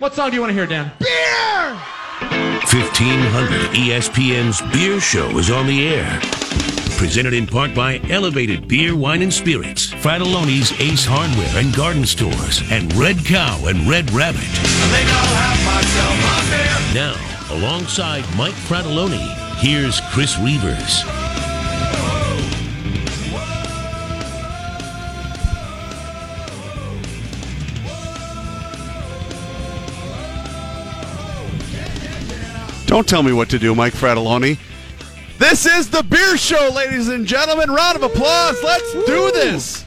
What song do you want to hear, Dan? Beer! 1500 ESPN's Beer Show is on the air. Presented in part by Elevated Beer, Wine, and Spirits, Fratallone's Ace Hardware and Garden Stores, and Red Cow and Red Rabbit. Now, alongside Mike Fratallone, here's Chris Reavers. Don't tell me what to do, Mike Fratallone. This is the beer show, ladies and gentlemen. Round of applause. Let's do this.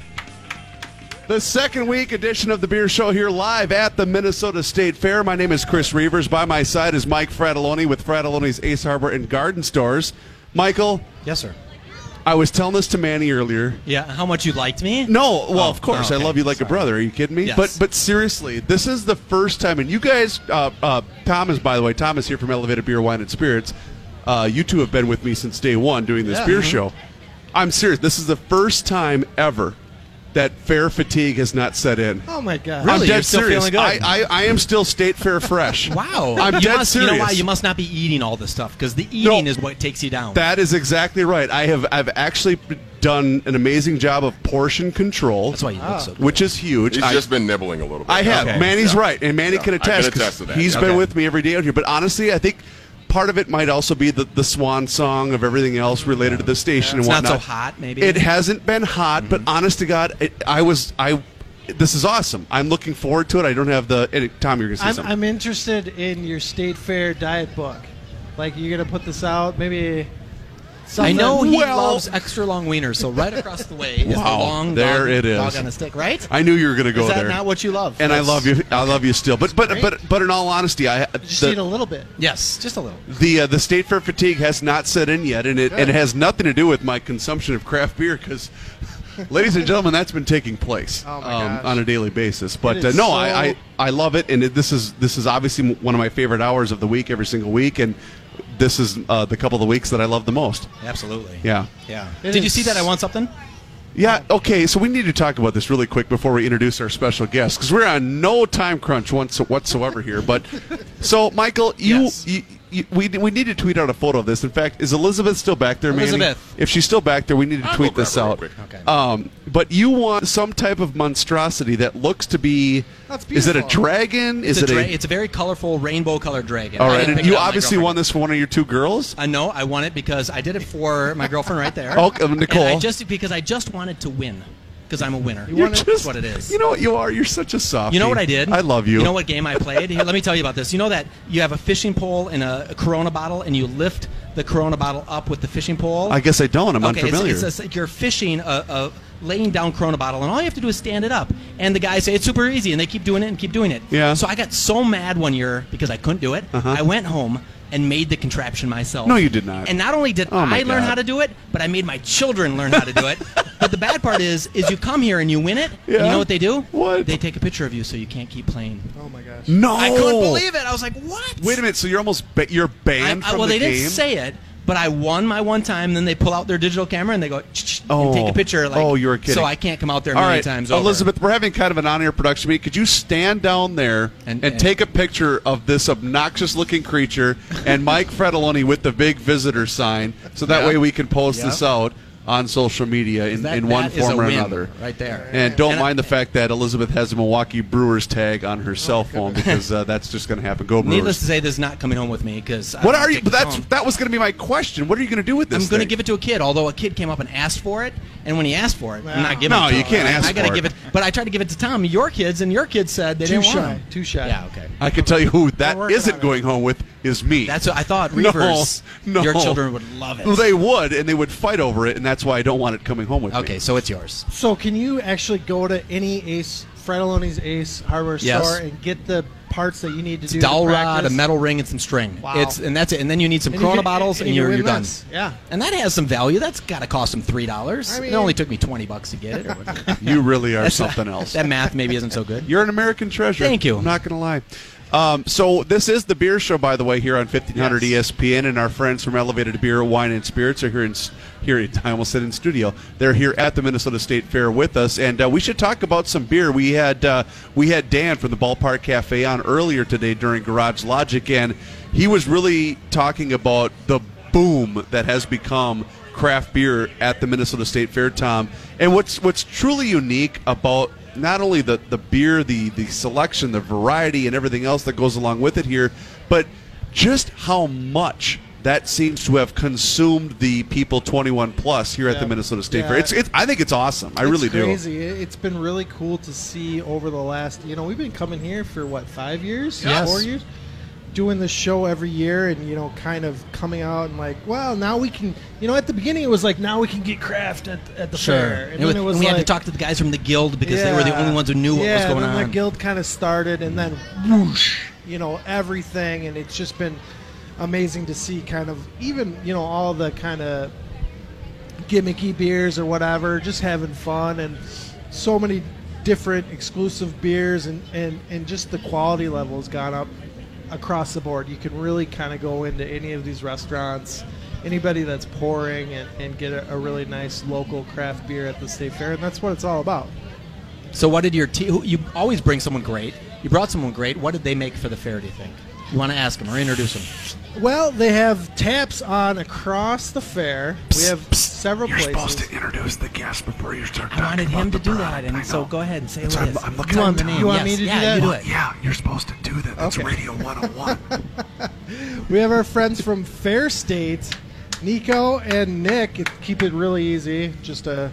The second week edition of the beer show here live at the Minnesota State Fair. My name is Chris Reavers. By my side is Mike Fratallone with Fratallone's Ace Hardware and Garden Stores. Michael, Yes, sir. I was telling this to Manny earlier. Yeah, how much you liked me? No, well, Oh, of course, oh, I love you like a brother. Are you kidding me? Yes. But but seriously, this is the first time, and you guys, uh, uh, Thomas, by the way, Thomas here from Elevated Beer, Wine, and Spirits. Uh, you two have been with me since day one doing this Yeah. beer Mhm. show. I'm serious. This is the first time ever that fair fatigue has not set in. Oh my god. I'm Really? dead You're still serious. feeling good? I, I, I am still state fair fresh. wow. I'm you dead must, serious. You know why? You must not be eating all this stuff because the eating is what takes you down. That is exactly right. I have I've actually done an amazing job of portion control. That's why you look so good. which is huge. He's I- just been nibbling a little bit. I have. Okay. Manny's Yeah. right, and Manny Yeah. can I can attest to that. He's Yeah. been with me every day out here. But honestly, I think part of it might also be the, the swan song of everything else related to the station It's and whatnot. not so hot, maybe? It hasn't been hot, but mm-hmm. honest to God, it, I was I. This is awesome. I'm looking forward to it. I don't have the. and Tom, you're gonna say I'm, something. I'm interested in your state fair diet book. Like you're gonna put this out, maybe. I know he Well- loves extra long wieners, so right across the way is the long There dog, it is. dog on a stick, right? I knew you were gonna go Is that there. not what you love? and I love you. I love you still. But but Great. but but in all honesty, I Just the- eat a little bit. Yes, just a little. the uh, the state fair fatigue has not set in yet, and it and it has nothing to do with my consumption of craft beer because. Ladies and gentlemen, that's been taking place Oh um, on a daily basis. But uh, no, so- I, I I love it, and it, this is this is obviously one of my favorite hours of the week every single week, and this is uh, the couple of weeks that I love the most. Absolutely. Yeah, Yeah. It Did you see that? I want something. yeah. Okay, so we need to talk about this really quick before we introduce our special guest because we're on no time crunch once whatsoever here. But so, Michael, you, Yes. you, you we we need to tweet out a photo of this. In fact, is Elizabeth still back there, Manny? Elizabeth. If she's still back there, we need to I'll tweet go grab this her real out. quick. Okay. Um, but you want some type of monstrosity that looks to be. That's Is it a beautiful. dragon? It's is a, it dra- a? it's a very colorful rainbow-colored dragon. all I right, didn't and pick it you up, my obviously girlfriend won this for one of your two girls. I know I won it because I did it for my girlfriend right there. Oh, Nicole. And I just because I just wanted to win because I'm a winner. That's just- what it is. You know what you are? You're such a soft. You know what I did? I love you. You know what game I played? Here, let me tell you about this. You know that you have a fishing pole and a, a Corona bottle, and you lift the Corona bottle up with the fishing pole. I guess I don't. I'm okay, unfamiliar. It's, it's, it's like you're fishing a, a laying down Corona bottle, and all you have to do is stand it up. And the guys say it's super easy, and they keep doing it and keep doing it. Yeah. So I got so mad one year because I couldn't do it. Uh-huh. I went home and made the contraption myself. No, you did not. And not only did Oh, I learn God. how to do it, but I made my children learn how to do it. but the bad part is, is you come here and you win it. and Yeah. you know what they do? What? They take a picture of you so you can't keep playing. Oh my gosh. no, I couldn't believe it. I was like, what? Wait a minute. So you're almost ba- you're banned I, I- from well, the they didn't say it, but I won my one time. Then they pull out their digital camera and they go Oh. and take a oh. picture. Like, Oh, you were kidding. So I can't come out there All many right, times. over. Elizabeth, we're having kind of an on-air production meet. Could you stand down there and, And- and- take a picture of this obnoxious-looking creature and Mike Fratallone with the big visitor sign, so that Yeah. way we can post Yeah. this out. On social media in, That- in one that is a form or another. right there. And don't And I- mind the fact that Elizabeth has a Milwaukee Brewers tag on her cell phone because uh, that's just going to happen. Go Brewers! Needless to say, this is not coming home with me because what are you? But that's that was going to be my question. What are you going to do with this? I'm going to give it to a kid. Although a kid came up and asked for it, and when he asked for it, I'm not giving. No, it to no you him. can't I, ask I gotta give it. it. But I tried to give it to Tom, your kids, and your kids said they Too didn't shy. want 'em. Too shy. Yeah, okay. I can tell you who that working isn't going home with is me. That's what I thought. No, Reavers, no. your children would love it. They would, and they would fight over it, and that's why I don't want it coming home with me. okay, so it's yours. So can you actually go to any Ace Fratallone's Ace hardware Yes. store and get the parts that you need to It's do? a to rod, a metal ring, and some string. Wow. It's and that's it. And then you need some And you Corona get- bottles, and and you you're, you're done. Yeah. And that has some value. That's got to cost them three dollars. I mean- it only took me twenty bucks to get it. Or whatever. You really are That's something not- else. That math maybe isn't so good. You're an American treasure. Thank you. I'm not going to lie. Um, so this is the beer show, by the way, here on 1500 Yes. ESPN, and our friends from Elevated Beer, Wine, and Spirits are here in here. I almost said in studio. They're here at the Minnesota State Fair with us, and uh, we should talk about some beer. We had uh, we had Dan from the Ballpark Cafe on earlier today during Garage Logic, and he was really talking about the boom that has become craft beer at the Minnesota State Fair, Tom. And what's what's truly unique about not only the, the beer, the, the selection, the variety, and everything else that goes along with it here, but just how much that seems to have consumed the people 21 plus here at the Minnesota State Yeah. Fair. It's, it's I think it's awesome. I really it's do. crazy. It- It's been really cool to see over the last. You know, we've been coming here for what five years, Yes. four years, doing this show every year, and you know, kind of coming out and like, well, now we can. You know, at the beginning it was like, now we can get craft at, at the fair, And, with- then it was and we had to talk to the guys from the guild because they were the only ones who knew what yeah, was going and then on. the guild kind of started, and then whoosh, you know, everything, and it's just been amazing to see. Kind of even you know all the kind of gimmicky beers or whatever, just having fun, and so many different exclusive beers, and and and just the quality level has gone up across the board. You can really kind of go into any of these restaurants. Anybody that's pouring and, and get a, a really nice local craft beer at the state fair, and that's what it's all about. So, what did your team? You always bring someone great. You brought someone great. What did they make for the fair? Do you think? You want to ask them or introduce them? Well, they have taps on across the fair. We have several places. You're places. Supposed to introduce the guest before you start. I wanted him to do that, and so go ahead and say That's what what it is. I'm- I'm looking You Tell want- him the name. you want me Yes, to do yeah, that? You do it. Yeah, you're supposed to do that. That's Okay. Radio 101. We have our friends from Fair State, Nico and Nick. It- Keep it really easy. Just a.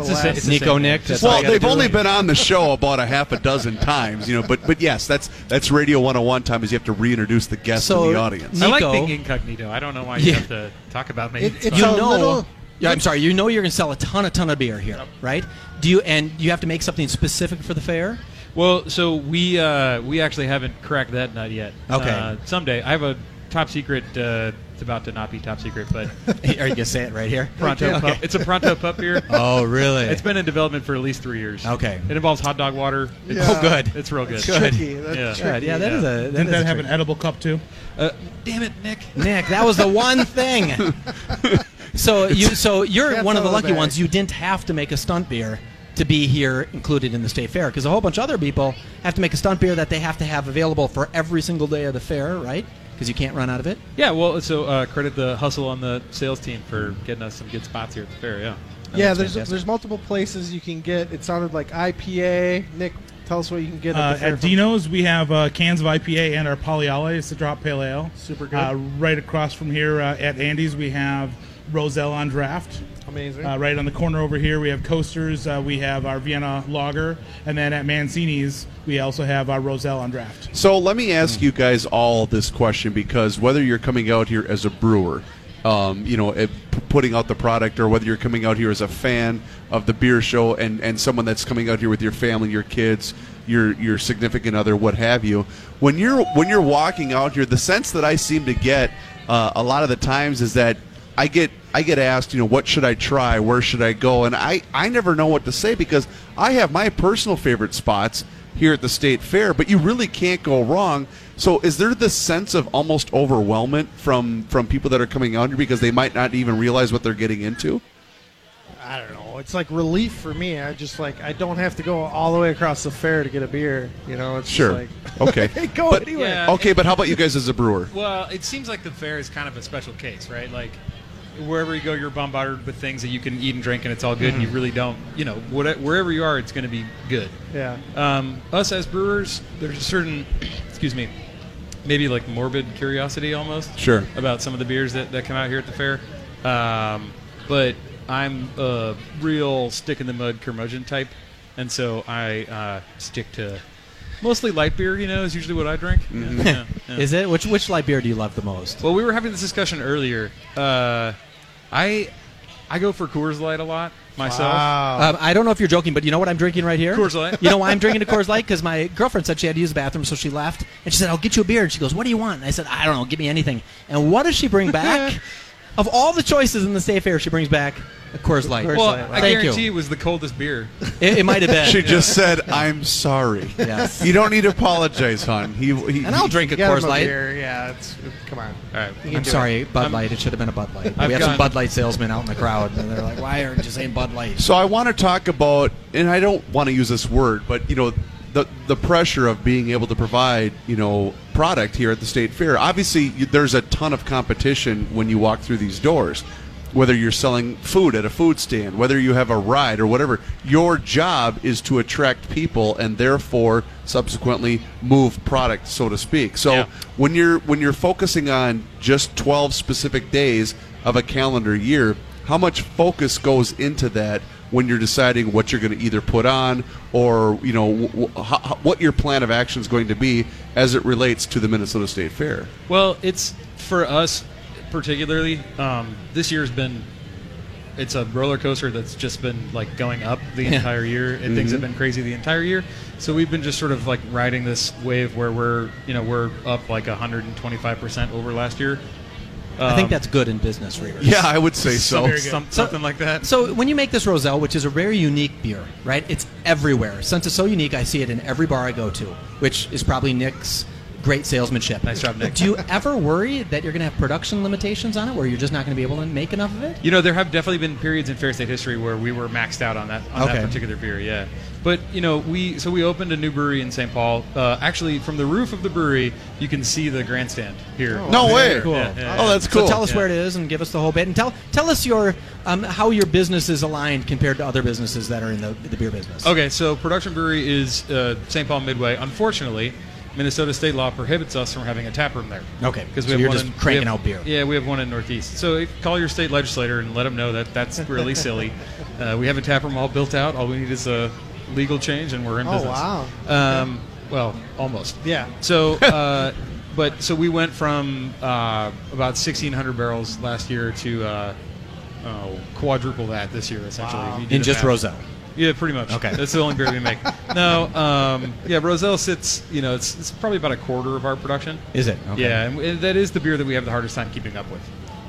It's the It's last. it's Nico, same. Nick. That's well, they've do. only been on the show about a half a dozen times, you know. But but yes, that's that's Radio 101 time. Is you have to reintroduce the guest So, in the audience. I like being incognito. I don't know why Yeah. you have to talk about me. It- It's it's you a know, little- yeah, I'm sorry. You know you're going to sell a ton, a ton of beer here, right? Do you? And you have to make something specific for the fair. well, so we uh, we actually haven't cracked that nut yet. Okay. Uh, someday I have a top secret. Uh, it's about to not be top secret, but Are you going to say it right here? Pronto Okay. Pup. It's a Pronto Pup beer. Oh, really? It's been in development for at least three years. Okay. It involves hot dog water. It's, Yeah. Oh, good. It's real good. It's Good. tricky. That's Yeah. tricky. Good. Yeah, that is a. That Didn't is that a have an edible cup too? Uh, damn it, Nick. Nick, that was the one thing. so you, so you're That's one of the lucky bad. ones. You didn't have to make a stunt beer to be here included in the state fair because a whole bunch of other people have to make a stunt beer that they have to have available for every single day of the fair, right? Because you can't run out of it. Yeah. Well, so uh, credit the hustle on the sales team for getting us some good spots here at the fair. Yeah. Yeah, there's fantastic. there's multiple places you can get. It sounded like IPA. Nick, tell us what you can get at Uh, fair. at Dino's, we have uh, cans of IPA and our Polyale. It's a drop pale ale. Super good. Uh, right across from here uh, at Andy's, we have Roselle on draft. Amazing. Uh, right on the corner over here, we have Coasters. Uh, we have our Vienna Lager, and then at Mancini's, we also have our Roselle on draft. So let me ask you guys all this question because whether you're coming out here as a brewer, um, you know, eh, putting out the product, or whether you're coming out here as a fan of the beer show and, and someone that's coming out here with your family, your kids, your your significant other, what have you, when you're when you're walking out here, the sense that I seem to get uh, a lot of the times is that I get I get asked, you know, what should I try? Where should I go? And I, I never know what to say because I have my personal favorite spots here at the state fair, but you really can't go wrong. So is there this sense of almost overwhelmment from from people that are coming out here because they might not even realize what they're getting into? I don't know. It's like relief for me. I just like I don't have to go all the way across the fair to get a beer. You know, it's just Sure. like Okay. go But- anywhere. Yeah. Okay, but how about you guys as a brewer? Well, it seems like the fair is kind of a special case, right? Like, wherever you go, you're bombarded with things that you can eat and drink, and it's all good, and you really don't, you know, what, wherever you are, it's going to be good. Yeah. Um, us as brewers, there's a certain, excuse me, maybe like morbid curiosity almost. Sure. About some of the beers that, that come out here at the fair. Um, but I'm a real stick in the mud curmudgeon type, and so I uh, stick to mostly light beer. You know, is usually what I drink. Yeah, yeah, yeah. Is it which which light beer do you love the most? Well, we were having this discussion earlier. Uh, I I go for Coors Light a lot myself. Um, I don't know if you're joking, but you know what I'm drinking right here? Coors Light. You know why I'm drinking a Coors Light? Because my girlfriend said she had to use the bathroom, so she left. And she said, I'll get you a beer. And she goes, What do you want? And I said, I don't know. Give me anything. And what does she bring back? of all the choices in the safe fair, she brings back a Coors Light. Well, I Thank guarantee you. it was the coldest beer. It, it might have been. She just said, "I'm sorry." Yes. You don't need to apologize, hon. He, he and I'll drink a Get him Coors a Light. beer, Yeah, it's come on. All right. I'm sorry, Bud Light. It should have been a Bud Light. I've we have some gone- Bud Light salesmen out in the crowd, and they're like, "Why aren't you saying Bud Light?" So I want to talk about, and I don't want to use this word, but you know, the the pressure of being able to provide, you know, product here at the state fair. Obviously, you, there's a ton of competition when you walk through these doors. Whether you're selling food at a food stand, whether you have a ride or whatever, your job is to attract people and therefore subsequently move product, so to speak. So Yeah. when you're when you're focusing on just 12 specific days of a calendar year, how much focus goes into that when you're deciding what you're going to either put on or you know w- w- ho- ho- what your plan of action is going to be as it relates to the Minnesota State Fair. Well, it's for us particularly. Um, this year's been it's a roller coaster that's just been like going up the entire year, and things have been crazy the entire year. So we've been just sort of like riding this wave where we're you know we're up like 125 percent over last year. I think Um, that's good in business, Reavers. Yeah, I would say so. Some- some- something like that. So when you make this roselle, which is a very unique beer, right? It's everywhere. Since it's so unique, I see it in every bar I go to, which is probably Nick's great salesmanship. Nice job, Nick. Do you ever worry that you're going to have production limitations on it, where you're just not going to be able to make enough of it? You know, there have definitely been periods in Fair State history where we were maxed out on that on Okay. that particular beer. Yeah, but you know, we so we opened a new brewery in St. Paul. Uh, actually, from the roof of the brewery, you can see the grandstand here. No way. Cool. Yeah, yeah, Oh, that's cool. So tell us Yeah. where it is and give us the whole bit, and tell tell us your um, how your business is aligned compared to other businesses that are in the, the beer business. Okay, so Production Brewery is uh, St. Paul Midway. Unfortunately, Minnesota state law prohibits us from having a tap room there. Okay, because so we have you're one just in, cranking have- out beer. Yeah, we have one in Northeast. So call your state legislator and let them know that that's really silly. Uh, we have a tap room all built out. All we need is a legal change, and we're in Oh, business. wow. Um, well, almost. Yeah. So, uh, but so we went from uh, about 1,600 barrels last year to uh, oh, quadruple that this year, essentially. if you do In just math. roselle. Yeah, pretty much. Okay. that's the only beer we make. no, um, yeah, Roselle sits. You know, it's, it's probably about a quarter of our production. Is it? Okay. Yeah, and that is the beer that we have the hardest time keeping up with.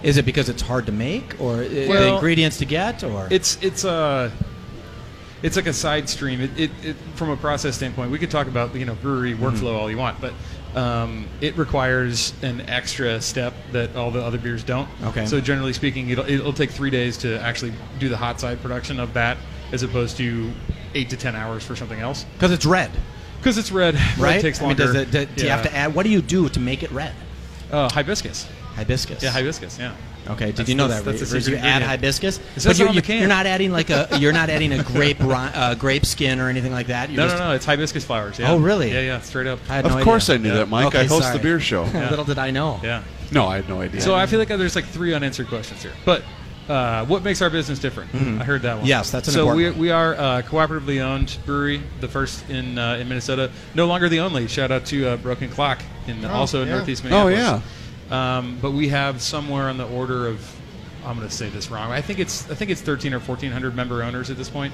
Is it because it's hard to make, or i- the ingredients to get, or It's it's a it's like a side stream. It, it, it from a process standpoint, we could talk about you know brewery Mm-hmm. workflow all you want, but um, it requires an extra step that all the other beers don't. Okay. So generally speaking, it'll, it'll take three days to actually do the hot side production of that, as opposed to eight to ten hours for something else. because it's red, Because it's red, right? Red takes I mean, longer. does it, do, do you have to add? What do you do to make it red? Uh, hibiscus. Hibiscus. Yeah, hibiscus. Yeah. Okay. Did That's- you know that's- that? that's a Reavers? secret you add hibiscus, It but you're, you're- can. you're not adding like a you're not adding a grape uh, grape skin or anything like that. You're No, just, no, no. It's hibiscus flowers. Yeah. Oh, really? Yeah, yeah. Straight up. I had Of no course I knew Yeah. that, Mike. Okay, I host sorry. the beer show. Little did I know. Yeah. No, I had no idea. So I feel like there's like three unanswered questions here. But uh, what makes our business different? I heard that one. Yes, that's an so important we, one. we are a cooperatively owned brewery, the first in uh, in Minnesota. No longer the only. Shout out to uh, Broken Clock in also in yeah. Northeast Oh, yeah. Um, but we have somewhere on the order of I'm going to say this wrong. I think it's I think it's 13 or 1400 member owners at this point.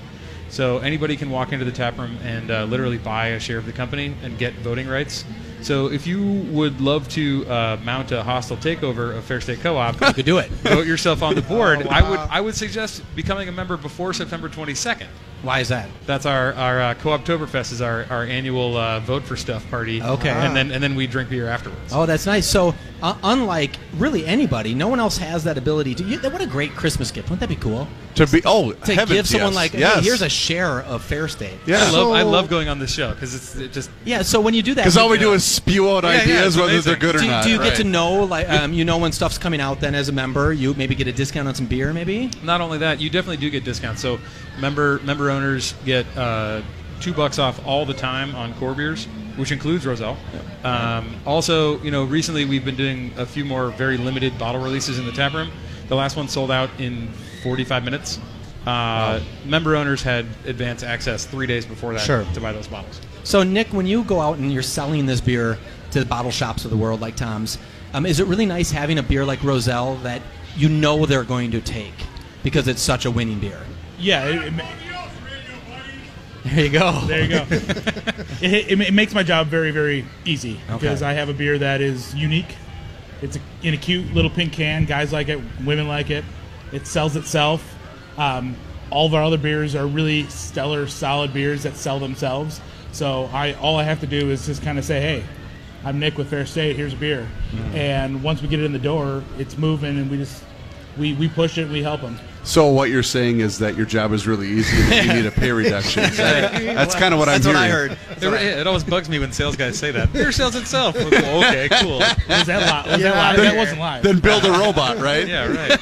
So anybody can walk into the tap room and uh, literally buy a share of the company and get voting rights. So if you would love to uh, mount a hostile takeover of Fair State Co-op, You could do it. vote yourself on the board. Oh, I would. I would suggest becoming a member before September 22nd. Why is that? That's our our uh, Co-Oktoberfest is our, our annual uh, vote for stuff party. Okay. and then and then we drink beer afterwards. Oh, that's nice. So, uh, unlike really anybody, no one else has that ability to. You, what a great Christmas gift! Wouldn't that be cool? To be oh, To heavens, give someone yes. like, hey, here's a share of Fair State. yeah. I love I love going on this show because it's it just Yeah. So when you do that, Because all we you- do is spew out Yeah, yeah, ideas, it's whether they're good or do, not. do you right. get to know like um, you know when stuff's coming out? Then as a member, you maybe get a discount on some beer, maybe. not only that, you definitely do get discounts. So member member owners get uh, two bucks off all the time on core beers, which includes Roselle. Um, also, you know, recently we've been doing a few more very limited bottle releases in the tap room. The last one sold out in 45 minutes. Uh, Member owners had advance access three days before that Sure. to buy those bottles. So Nick, when you go out and you're selling this beer to the bottle shops of the world like Tom's, um, is it really nice having a beer like Roselle that you know they're going to take because it's such a winning beer? Yeah, it, it, There you go. there you go. it, it, it makes my job very, very easy because Okay. I have a beer that is unique. It's a, in a cute little pink can. Guys like it, women like it. It sells itself. Um, all of our other beers are really stellar, solid beers that sell themselves. So I all I have to do is just kind of say, "Hey, I'm Nick with Fair State. Here's a beer." And once we get it in the door, it's moving, and we just we, we push it. We help them. So what you're saying is that your job is really easy. and you need a pay reduction. Is that- that's kind of what That's I'm what I heard. It, it always bugs me when sales guys say that. Beer sells itself. Well, okay, cool. Was that li- Was Yeah, that live? then- That wasn't live. Then build a robot, right? Yeah,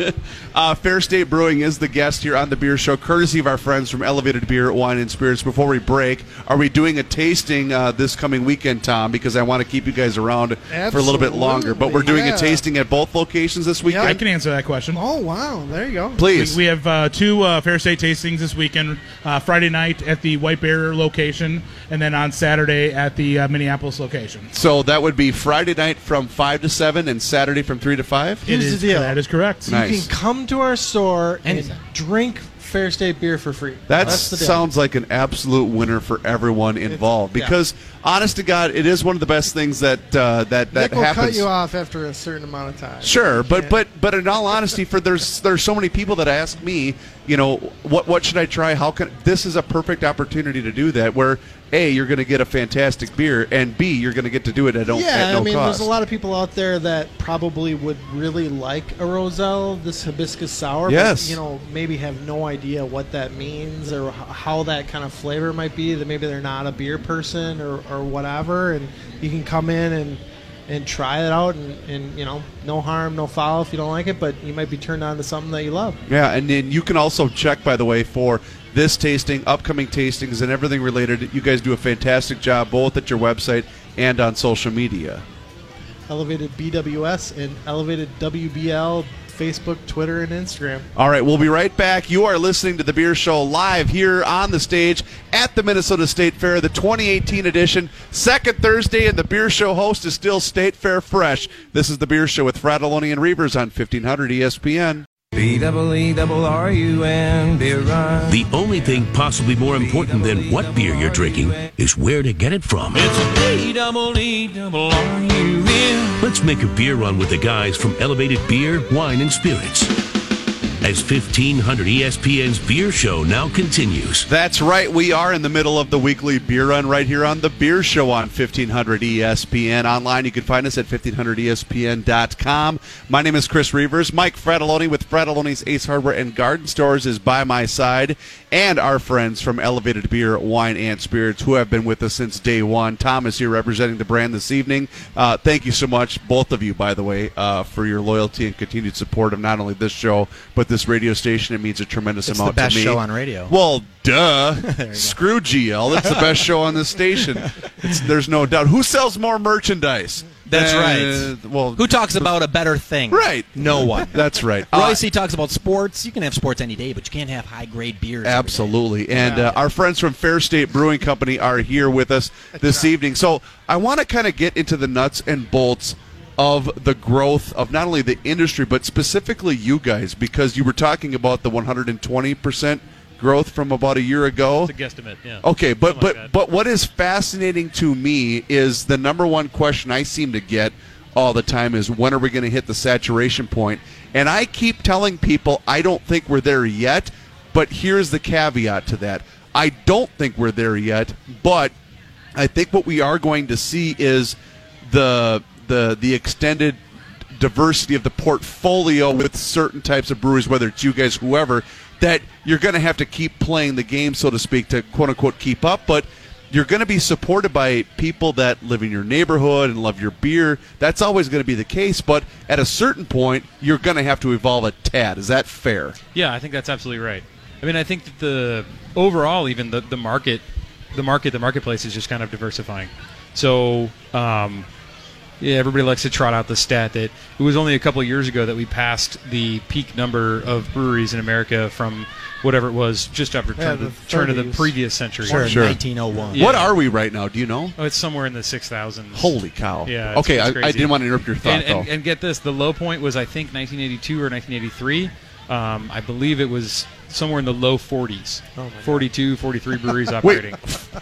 right. Uh, Fair State Brewing is the guest here on the Beer Show, courtesy of our friends from Elevated Beer, Wine, and Spirits. Before we break, are we doing a tasting uh, this coming weekend, Tom? Because I want to keep you guys around for a little bit longer. But we're doing yeah. a tasting at both locations this weekend. I can answer that question. Oh wow, there you go. Please. We have uh, two uh, Fair State tastings this weekend. Uh, Friday night at the White Bear location, and then on Saturday at the uh, Minneapolis location. so that would be Friday night from five to seven, and Saturday from three to five. Here's It the deal. That is correct. Nice. You can come to our store and Anytime. drink Fair State beer for free. That That's the deal. sounds like an absolute winner for everyone involved. yeah. Because, honest to God, it is one of the best things that uh, that that Nick will happens. cut you off after a certain amount of time. Sure, but Yeah. but but in all honesty, for there's there's so many people that ask me, you know, what what should I try? How can this is a perfect opportunity to do that? Where a you're going to get a fantastic beer, and b you're going to get to do it at no, yeah, at no I mean, cost. there's a lot of people out there that probably would really like a Roselle, this hibiscus sour. Yes. But, you know, maybe have no idea what that means or how that kind of flavor might be. That maybe they're not a beer person or, or whatever, and you can come in and and try it out, and, and you know, no harm, no foul if you don't like it, but you might be turned on to something that you love. Yeah, and then you can also check, by the way, for this tasting, upcoming tastings, and everything related. You guys do a fantastic job both at your website and on social media. Elevated BWS and Elevated WBL, Facebook, Twitter, and Instagram. All right, we'll be right back. You are listening to the Beer Show live here on the stage at the Minnesota State Fair, the 2018 edition, second Thursday, and the Beer Show host is still State Fair Fresh. This is the Beer Show with Fratallone and Reavers on 1500 ESPN. B double E double R U N beer run. The only thing possibly more important than what beer you're drinking is where to get it from. It's B double E double R U N. Let's make a beer run with the guys from Elevated Beer, Wine, and Spirits. As 1500 ESPN's Beer Show now continues. That's right. We are in the middle of the weekly beer run right here on the Beer Show on 1500 ESPN. Online, you can find us at E 1500ESPN.com. My name is Chris Reavers. Mike Fratallone with Fratallone's Ace Hardware and Garden Stores is by my side. And our friends from Elevated Beer, Wine, and Spirits, who have been with us since day one. Tom is here representing the brand this evening. Uh, thank you so much, both of you, by the way, uh, for your loyalty and continued support of not only this show, but this radio station. It means a tremendous It's the amount best to me. show on radio. Well, duh. Screw GL. It's the best show on the station. It's, there's no doubt. Who sells more merchandise? That's Uh, right. Well, Who talks about a better thing? Right. No one. That's right. Uh, Royce, he talks about sports. You can have sports any day, but you can't have high grade beers. Absolutely. And uh, our friends from Fair State Brewing Company are here with us this evening. So I want to kind of get into the nuts and bolts of the growth of not only the industry, but specifically you guys, because you were talking about the 120% growth from about a year ago. It's a guesstimate, yeah. Okay, but oh Something but but what is fascinating to me is the number one question I seem to get all the time is when are we going to hit the saturation point? And I keep telling people I don't think we're there yet. But here's the caveat to that. I don't think we're there yet, but I think what we are going to see is the the the extended diversity of the portfolio with certain types of breweries, whether it's you guys, whoever, that you're going to have to keep playing the game, so to speak, to quote unquote keep up. But you're going to be supported by people that live in your neighborhood and love your beer. That's always going to be the case. But at a certain point, you're going to have to evolve a tad. Is that fair? Yeah, I think that's absolutely right. I mean, I think that the overall, even the, the market, the market, the marketplace is just kind of diversifying. So, um, yeah, everybody likes to trot out the stat that it was only a couple of years ago that we passed the peak number of breweries in America from whatever it was just after Yeah, turn, the of the, turn of the previous century. Sure, Sure. 1901. Yeah. What are we right now? Do you know? Oh, it's somewhere in the six thousands. Holy cow! Yeah. it's- Okay, it's I, I didn't want to interrupt your thought and, and, and get this, the low point was I think 1982 or 1983. Um, I believe it was somewhere in the low 40s. Oh my God. 42, 43 breweries Wait, operating.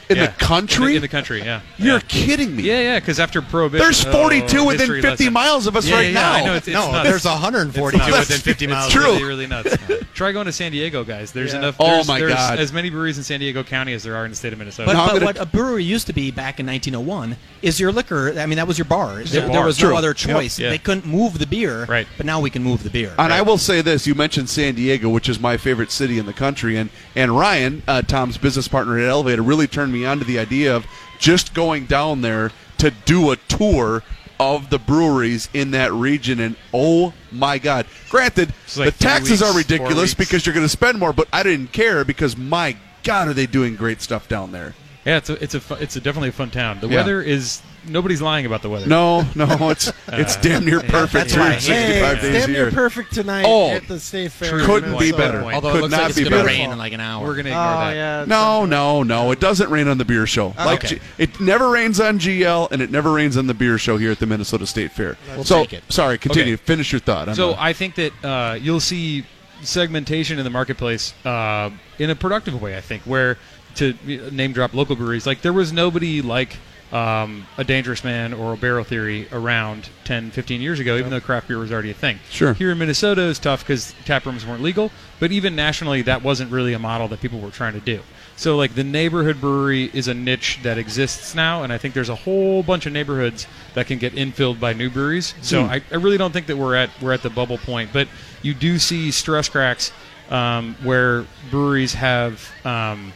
in Yeah. the country? In the, in the country, yeah. You're yeah. kidding me. Yeah, yeah, because after Prohibition. There's oh, 42 within 50 lesson. miles of us Yeah, right yeah, now. I know, it's, it's no, nuts. there's 142 within 50 miles. It's True. really, really nuts. Try going to San Diego, guys. There's Yeah. enough. Oh, my there's God. as many breweries in San Diego County as there are in the state of Minnesota. But, Now I'm but gonna- what a brewery used to be back in 1901 is your liquor. I mean, that was your bar. There, a there was True. no other choice. Yeah. They couldn't move the beer. Right. But now we can move the beer. And I will say this: you mentioned San Diego, which is my favorite city in the country, and and Ryan, uh, Tom's business partner at Elevator, really turned me on to the idea of just going down there to do a tour of the breweries in that region. And oh my God! Granted, like the taxes weeks, are ridiculous because you're going to spend more, but I didn't care because my God, are they doing great stuff down there? yeah, it's a, it's a, fu- it's a definitely a fun town. The Yeah. weather is nobody's lying about the weather. No, no, it's it's damn near perfect that's why I hate 365 Hey, days damn a near year. perfect tonight Oh, at the state fair. in Couldn't be Minnesota. better. Point. Although Could it looks not like it's be going to better. rain in like an hour. We're gonna ignore Oh that. yeah. No, no, no. It doesn't rain on the beer show. Like Okay. G- it never rains on GL, and it never rains on the beer show here at the Minnesota State Fair. We'll so, take it. sorry, continue. Okay. Finish your thought. I'm So not- I think that uh, you'll see segmentation in the marketplace uh, in a productive way. I think where to name drop local breweries, like there was nobody like um, a Dangerous Man or a Barrel Theory around 10, 15 years ago, even though craft beer was already a thing. Sure. Here in Minnesota, it's tough because tap rooms weren't legal, but even nationally, that wasn't really a model that people were trying to do. So, like the neighborhood brewery is a niche that exists now, and I think there's a whole bunch of neighborhoods that can get infilled by new breweries. So, I, I really don't think that we're at we're at the bubble point, but you do see stress cracks um, where breweries have. Um,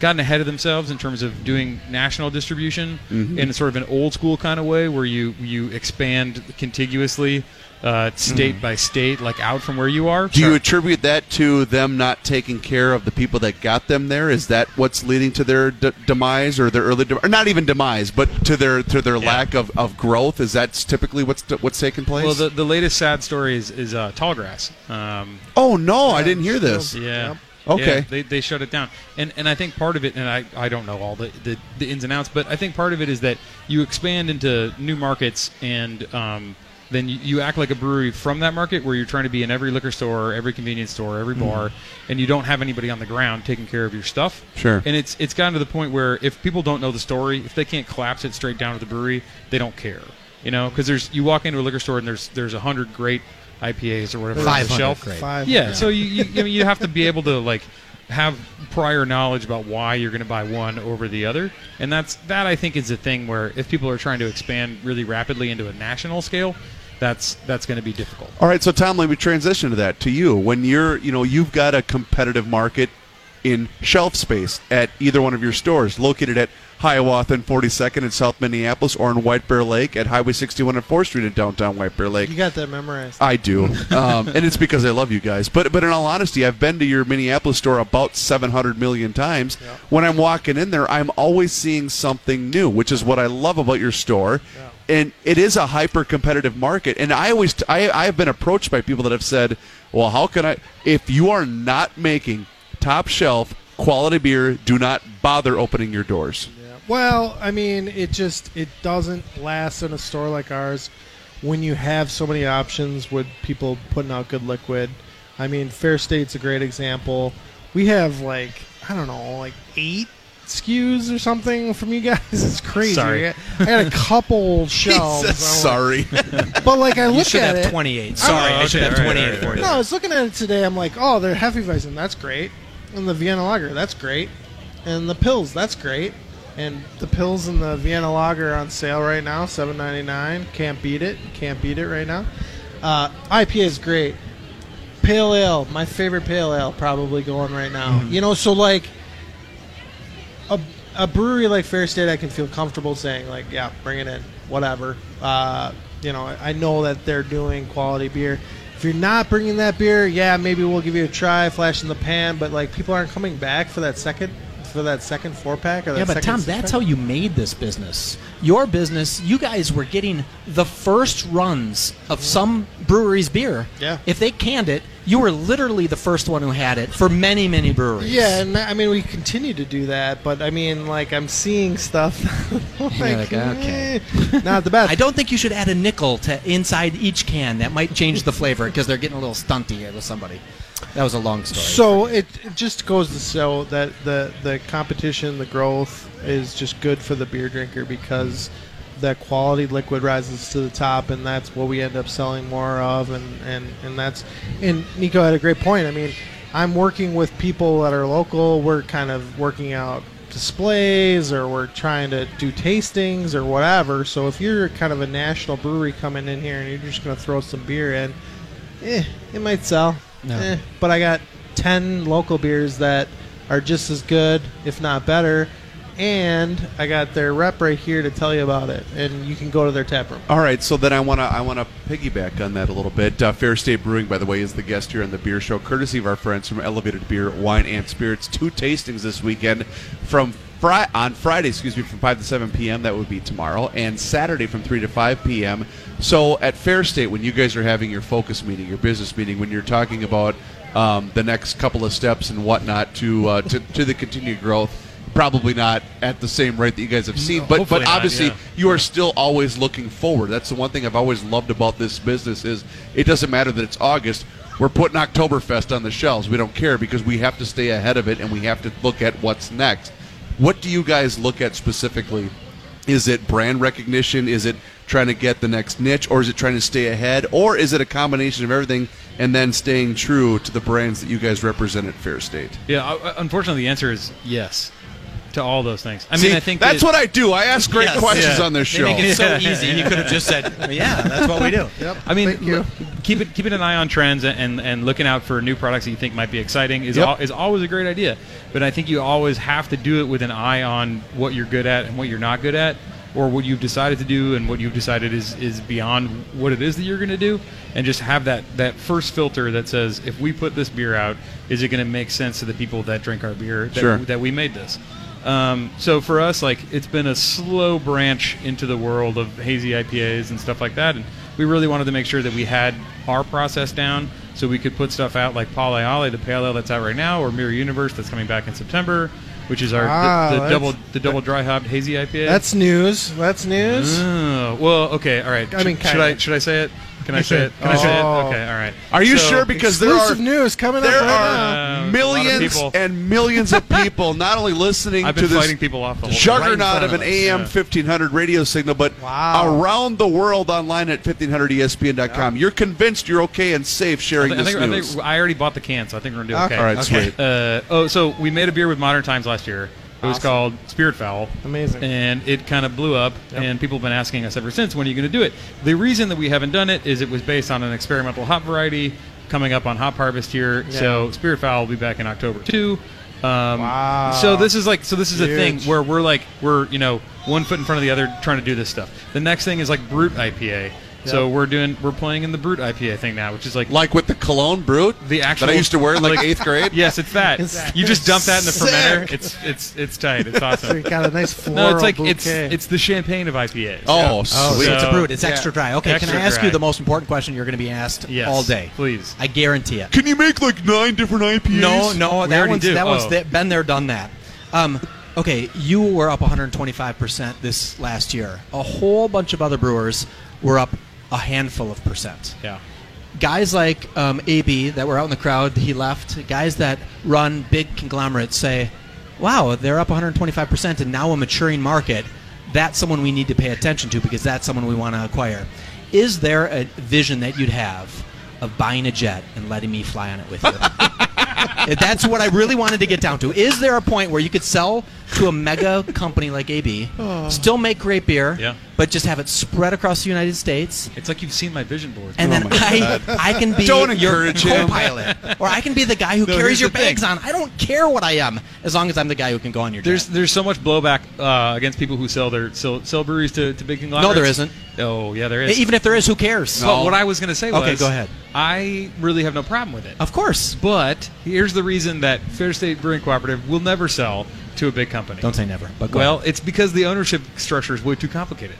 gotten ahead of themselves in terms of doing national distribution in sort of an old school kind of way where you you expand contiguously uh, state by state like out from where you are do you attribute that to them not taking care of the people that got them there? Is that what's leading to their d- demise or their early, de- or not even demise, but to their to their lack of, of growth? Is that typically what's what's taking place? well the, the latest sad story is, is uh, tallgrass um, oh no, I didn't hear this. Yeah. Yep. Okay. Yeah, they, they shut it down. And and I think part of it, and I, I don't know all the, the, the ins and outs, but I think part of it is that you expand into new markets and um, then you, you act like a brewery from that market where you're trying to be in every liquor store, every convenience store, every bar, and you don't have anybody on the ground taking care of your stuff. Sure. And it's it's gotten to the point where if people don't know the story, if they can't collapse it straight down to the brewery, they don't care. You know, because there's you walk into a liquor store and there's there's a hundred great IPAs or whatever on the shelf. great. Five. Yeah, so you you, I mean, you have to be able to like have prior knowledge about why you're going to buy one over the other, and that's that I think is a thing where if people are trying to expand really rapidly into a national scale, that's that's going to be difficult. All right, so Tom, let me transition to that to you. When you're, you know, you've got a competitive market in shelf space at either one of your stores, located at Hiawatha and 42nd in South Minneapolis, or in White Bear Lake at Highway 61 and 4th Street in downtown White Bear Lake. You got that memorized. I do, um, and it's because I love you guys. But but in all honesty, I've been to your Minneapolis store about 700 million times. When I'm walking in there, I'm always seeing something new, which is what I love about your store. And it is a hyper competitive market. And I always I I have been approached by people that have said, "Well, how can I if you are not making top shelf quality beer, do not bother opening your doors." Well, I mean, it just it doesn't last in a store like ours when you have so many options with people putting out good liquid. I mean, Fair State's a great example. We have like I don't know, like eight SKUs or something from you guys. It's crazy. Sorry. I had a couple shelves. Says sorry. but like I You look should at have it. 28. Sorry, Oh, I should okay, have all right, 28 all right, for you. No, I was looking at it today. I'm like, oh, they're Hefeweizen. That's great. and the Vienna Lager, that's great, and the Pils, that's great, and the Pils and the Vienna Lager are on sale right now, seven ninety nine. Can't beat it. Can't beat it right now. Uh, IPA is great. Pale ale, my favorite pale ale, probably going right now. You know, so like a, a brewery like Fair State, I can feel comfortable saying like, yeah, bring it in, whatever. Uh, you know, I know that they're doing quality beer. If you're not bringing that beer, yeah, maybe we'll give you a try, flash in the pan. But like, people aren't coming back for that second, for that second four pack. Or that Yeah, but Tom, that's pack. how you made this business. Your business, you guys were getting the first runs of some brewery's beer. Yeah. If they canned it, you were literally the first one who had it for many, many breweries. Yeah, and I mean we continue to do that, but I mean like I'm seeing stuff. like, like, okay. eh, not the best. I don't think you should add a nickel to inside each can. That might change the flavor because they're getting a little stunty with somebody. That was a long story. So it, it just goes to show that the the competition, the growth is just good for the beer drinker because that quality liquid rises to the top, and that's what we end up selling more of, and and and that's and Nico had a great point. I mean, I'm working with people that are local. We're kind of working out displays or we're trying to do tastings or whatever. So if you're kind of a national brewery coming in here and you're just going to throw some beer in, eh, it might sell. No. Eh, but I got 10 local beers that are just as good, if not better. And I got their rep right here to tell you about it. And you can go to their tap room. All right, so then I want to I want to piggyback on that a little bit. Uh, Fair State Brewing, by the way, is the guest here on the beer show, courtesy of our friends from Elevated Beer, Wine and Spirits. Two tastings this weekend from Fri- on Friday, excuse me, from five to seven p.m. That would be tomorrow, and Saturday from three to five p.m. So at Fair State, when you guys are having your focus meeting, your business meeting, when you're talking about um, the next couple of steps and whatnot to uh, to, to the continued growth. Probably not at the same rate that you guys have seen, but but not, obviously yeah. you are still always looking forward. That's the one thing I've always loved about this business is it doesn't matter that it's August. We're putting Oktoberfest on the shelves. We don't care because we have to stay ahead of it and we have to look at what's next. What do you guys look at specifically? Is it brand recognition? Is it trying to get the next niche or is it trying to stay ahead or is it a combination of everything and then staying true to the brands that you guys represent at Fair State? Yeah, uh, unfortunately, the answer is yes to all those things. I See, mean, I think that's that- what I do. I ask great Yes. questions Yeah. on this They show. make it so easy. You could have just said, "Yeah, that's what we do." Yep. I mean, Thank you. keep it keeping an eye on trends and, and looking out for new products that you think might be exciting is Yep. al- is always a great idea. But I think you always have to do it with an eye on what you're good at and what you're not good at, or what you've decided to do and what you've decided is is beyond what it is that you're going to do, and just have that that first filter that says if we put this beer out, is it going to make sense to the people that drink our beer that, Sure. that we made this. Um, so for us, like it's been a slow branch into the world of hazy IPAs and stuff like that, and we really wanted to make sure that we had our process down, so we could put stuff out like Pale Ale, the pale ale that's out right now, or Mirror Universe that's coming back in September, which is our Ah, the, the double the double dry hopped hazy IPA. That's news. That's news. Oh, well, okay, all right. I mean, should, should. I should I say it? Can I say say it? Can I say it? Oh. Okay, all right. Are you So- sure? Because there are Exclusive news coming there up right are now. Uh, a lot of millions people- and millions of people not only listening I've to been this fighting people off the whole juggernaut right of of an AM yeah. 1500 radio signal, but Wow. around the world online at 1500ESPN.com. You're convinced you're okay and safe I, sharing think, I, this think, I, news. think I already bought the can, so I think we're gonna do Okay. okay. All right, Okay. sweet. Uh, oh, so we made a beer with Modern Times last year. It was Awesome. called Spirit Foul. Amazing. And it kind of blew up, Yep. and people have been asking us ever since, when are you going to do it? The reason that we haven't done it is it was based on an experimental hop variety coming up on Hop Harvest here. So Spirit Foul will be back in October too. Um, Wow. So this is like so this is a thing Huge. where we're like we're you know one foot in front of the other trying to do this stuff. The next thing is like Brut IPA. So we're doing we're playing in the Brut IPA thing now, which is like like with the Cologne Brut the actual that I used to wear in like eighth grade. Yes, it's that. It's- you just dump that in the Sick. fermenter. It's it's it's tight. It's So awesome. you got a nice floral No, it's like it's bouquet. it's the champagne of IPAs. Oh, Oh, sweet. so it's a So- brute. It's yeah. extra dry. Okay, Extra can I ask dry. you the most important question you're going to be asked Yes, all day? please. I guarantee it. Can you make like nine different IPAs? No, no, We that one's do. that one's Oh. th- been there, done that. Um, okay, you were up 125 percent this last year. A whole bunch of other brewers were up a handful of percent. Yeah. Guys like um, AB that were out in the crowd, he left. Guys that run big conglomerates say, "Wow, they're up 125 percent, and now a maturing market. That's someone we need to pay attention to because that's someone we want to acquire." Is there a vision that you'd have of buying a jet and letting me fly on it with you? That's what I really wanted to get down to. Is there a point where you could sell to a mega company like AB, still make great beer, Yeah. but just have it spread across the United States? It's like you've seen my vision board. And then Oh my I, God. I can be Don't your encourage him. co-pilot, or I can be the guy who No, carries your the thing. bags on. I don't care what I am, as long as I'm the guy who can go on your There's jet. there's so much blowback uh, against people who sell their sell, sell breweries to, to big conglomerates. No, there isn't. Oh, yeah, there is. Even if there is, who cares? But what I was going to say was, Okay, go ahead. I really have no problem with it. Of course. But here's the reason that Fair State Brewing Cooperative will never sell to a big company. Don't say never. But go well, ahead. it's because the ownership structure is way too complicated.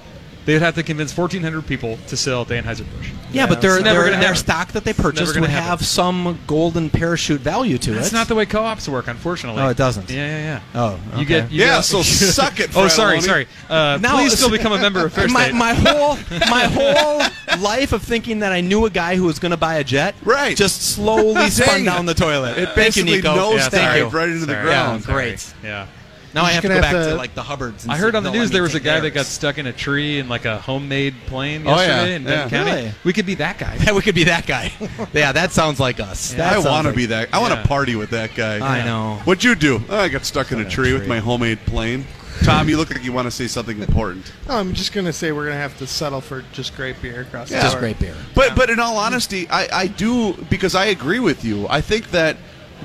They'd have to convince 1,400 people to sell to Anheuser-Busch. yeah, but their it's their, their stock that they purchased gonna would happen. have some golden parachute value to That's it. That's not the way co-ops work, unfortunately. No, it doesn't. Yeah, yeah, yeah. Oh, You get you Yeah, get- so suck it, Oh, sorry, sorry. Uh, Now- please still become a member of Fair my, State. my whole my whole life of thinking that I knew a guy who was going to buy a jet, Right. just slowly spun down the toilet. It Thank you, basically Nico. nose Yeah, Thank sorry. you. right into the ground. Yeah, great. yeah. Now I have to go back to to- like the Hubbards. And I heard on the news there was a guy that got stuck in a tree in like a homemade plane Oh, yeah. yesterday in Benton Yeah. County. Really? We could be that guy. Yeah, we could be that guy. yeah, that sounds like us. Yeah. That I sounds want to like- be that. I want to Yeah. party with that guy. I know. What'd you do? Oh, I got stuck in a tree with my homemade plane. Tom, you look like you want to say something important. No, I'm just gonna say we're gonna have to settle for just great beer across the Just board. great beer. But but in all honesty, I, I do because I agree with you. I think that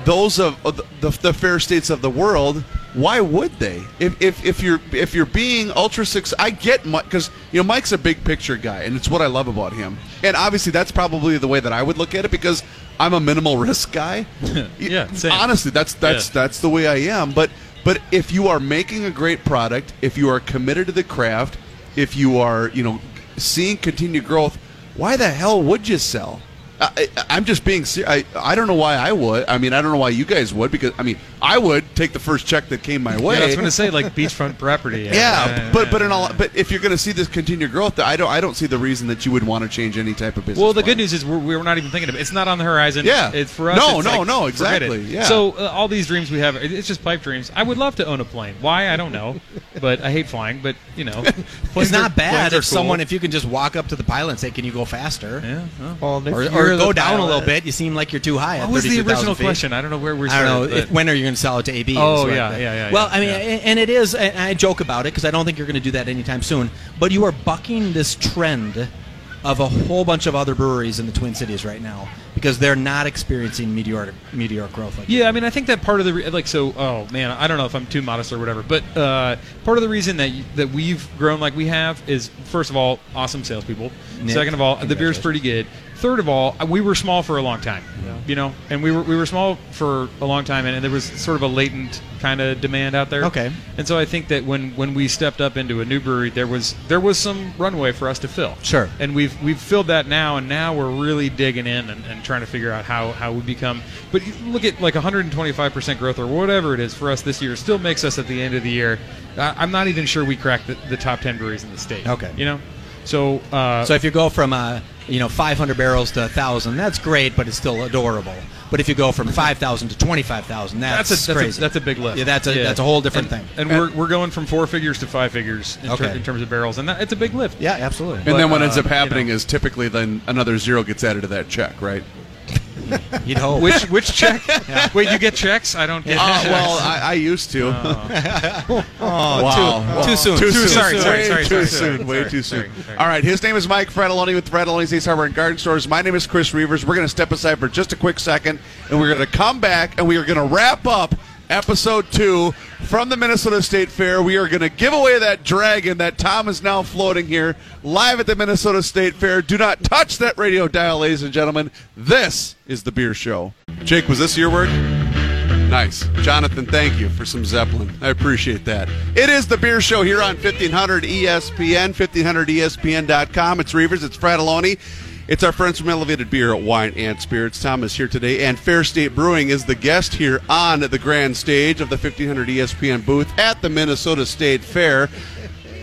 those of the, the fair states of the world, why would they? If, if, if you're if you're being ultra six, I get because you know Mike's a big picture guy, and it's what I love about him. And obviously, that's probably the way that I would look at it because I'm a minimal risk guy. Yeah, same. honestly, that's that's Yeah. that's the way I am. But but if you are making a great product, if you are committed to the craft, if you are you know seeing continued growth, why the hell would you sell? I, I'm just being serious. I, I don't know why I would. I mean, I don't know why you guys would because I mean, I would take the first check that came my way. Yeah, I was going to say like beachfront property. Yeah, but but in all but if you're going to see this continued growth, I don't I don't see the reason that you would want to change any type of business. Well, the plan. good news is we're, we're not even thinking of it. It's not on the horizon. Yeah. It's for us. No, it's no, like, no, exactly, yeah. So uh, all these dreams we have, it's just pipe dreams. I would love to own a plane. Why? I don't know. but I hate flying. But you know, It's not bad planes are if someone, if you can just walk up to the pilot and say, "Can you go faster?" Yeah. Well, Well, and if Or, or go down a little bit. You seem like you're too high. at what was the original question? I don't know where we're. I don't know. If, when are you to sell it to AB? Oh, is yeah, yeah, yeah, Well, yeah, I mean, yeah. and and it is, and I joke about it because I don't think you're going to do that anytime soon. But you are bucking this trend of a whole bunch of other breweries in the Twin Cities right now because they're not experiencing meteoric meteoric growth. Like Yeah, I mean, I think that part of the re- like so. Oh man, I don't know if I'm too modest or whatever, but uh, part of the reason that y- that we've grown like we have is first of all, awesome salespeople. Nick, Second of all, the beer's pretty good. Third of all, we were small for a long time. You know, and we were we were small for a long time, and, and there was sort of a latent kind of demand out there. Okay. And so I think that when when we stepped up into a new brewery, there was there was some runway for us to fill. Sure. And we've we've filled that now, and now we're really digging in and, and trying to figure out how, how we become. But look at like 125 percent growth or whatever it is for us this year, still makes us at the end of the year. I, I'm not even sure we cracked the, the top 10 breweries in the state. Okay. You know, so uh, So if you go from uh, you know 500 barrels to 1,000, that's great, but it's still adorable. But if you go from 5,000 to 25,000, that's, that's a that's crazy. a, that's a big lift. Yeah, that's a that's a whole different and, thing. And we're, we're going from four figures to five figures in, ter- in terms of barrels, and that, it's a big lift. yeah, absolutely. And then But, what ends uh, up happening you know. is typically then another zero gets added to that check, right? You'd hope. Which which check? Wait, you get checks? I don't get. Uh, checks. well, I, I used to. oh, Wow. too, too soon. Too Too soon. sorry, sorry, sorry, too sorry, soon. sorry, Way sorry, too soon. sorry. All right. His name is Mike Fratallone with Fratallone's Ace Hardware and Garden Stores. My name is Chris Reavers. We're going to step aside for just a quick second, and we're going to come back, and we are going to wrap up episode two from the Minnesota State Fair. We are going to give away that dragon that Tom is now floating here live at the Minnesota State Fair. Do not touch that radio dial, ladies and gentlemen. This is the Beer Show. Jake, was this your word? Nice. Jonathan, thank you for some Zeppelin. I appreciate that. It is the beer show here on E 1500 ESPN, 1500ESPN.com. It's Reavers, it's Fratallone. It's our friends from Elevated Beer, at Wine, and Spirits. Tom is here today, and Fair State Brewing is the guest here on the grand stage of the 1500 ESPN booth at the Minnesota State Fair.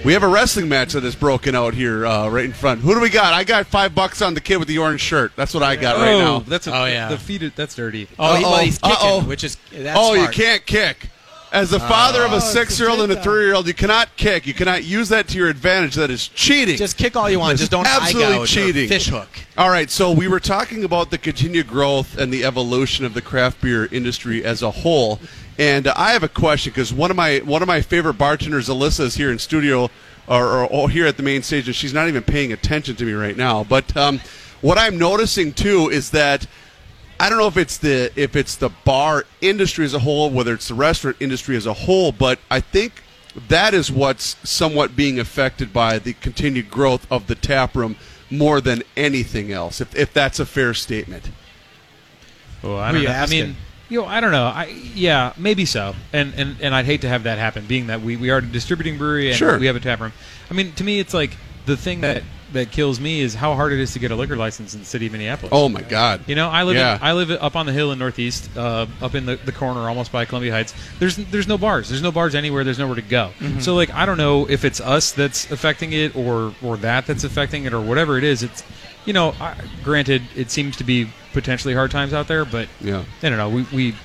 We have a wrestling match that is broken out here uh, right in front. Who do we got? I got five bucks on the kid with the orange shirt. That's what I got right oh, now. that's a, Oh, yeah. The feet. That's dirty. Oh, he, well, he's kicking, Uh-oh. which is that's oh, smart. you can't kick. As the father of a Oh, it's a six-year-old and a three-year-old, you cannot kick. You cannot use that to your advantage. That is cheating. Just kick all you want. Just don't absolutely eye cheating. fish hook. All right, so we were talking about the continued growth and the evolution of the craft beer industry as a whole, and uh, I have a question because one of my one of my favorite bartenders, Alyssa, is here in studio or, or, or here at the main stage, and she's not even paying attention to me right now. But um, what I'm noticing too is that I don't know if it's the if it's the bar industry as a whole, whether it's the restaurant industry as a whole, but I think that is what's somewhat being affected by the continued growth of the tap room more than anything else. If if that's a fair statement. Well, I don't know. I mean, you know, I don't know. I yeah, maybe so. And and and I'd hate to have that happen, being that we, we are a distributing brewery and Sure. we have a tap room. I mean, to me, it's like the thing that that kills me is how hard it is to get a liquor license in the city of Minneapolis. Oh my God! You know, I live Yeah. in, I live up on the hill in Northeast, uh, up in the, the corner, almost by Columbia Heights. There's there's no bars. There's no bars anywhere. There's nowhere to go. Mm-hmm. So like, I don't know if it's us that's affecting it, or or that that's affecting it, or whatever it is. It's, you know, I, granted, it seems to be potentially hard times out there, but Yeah. I don't know. We we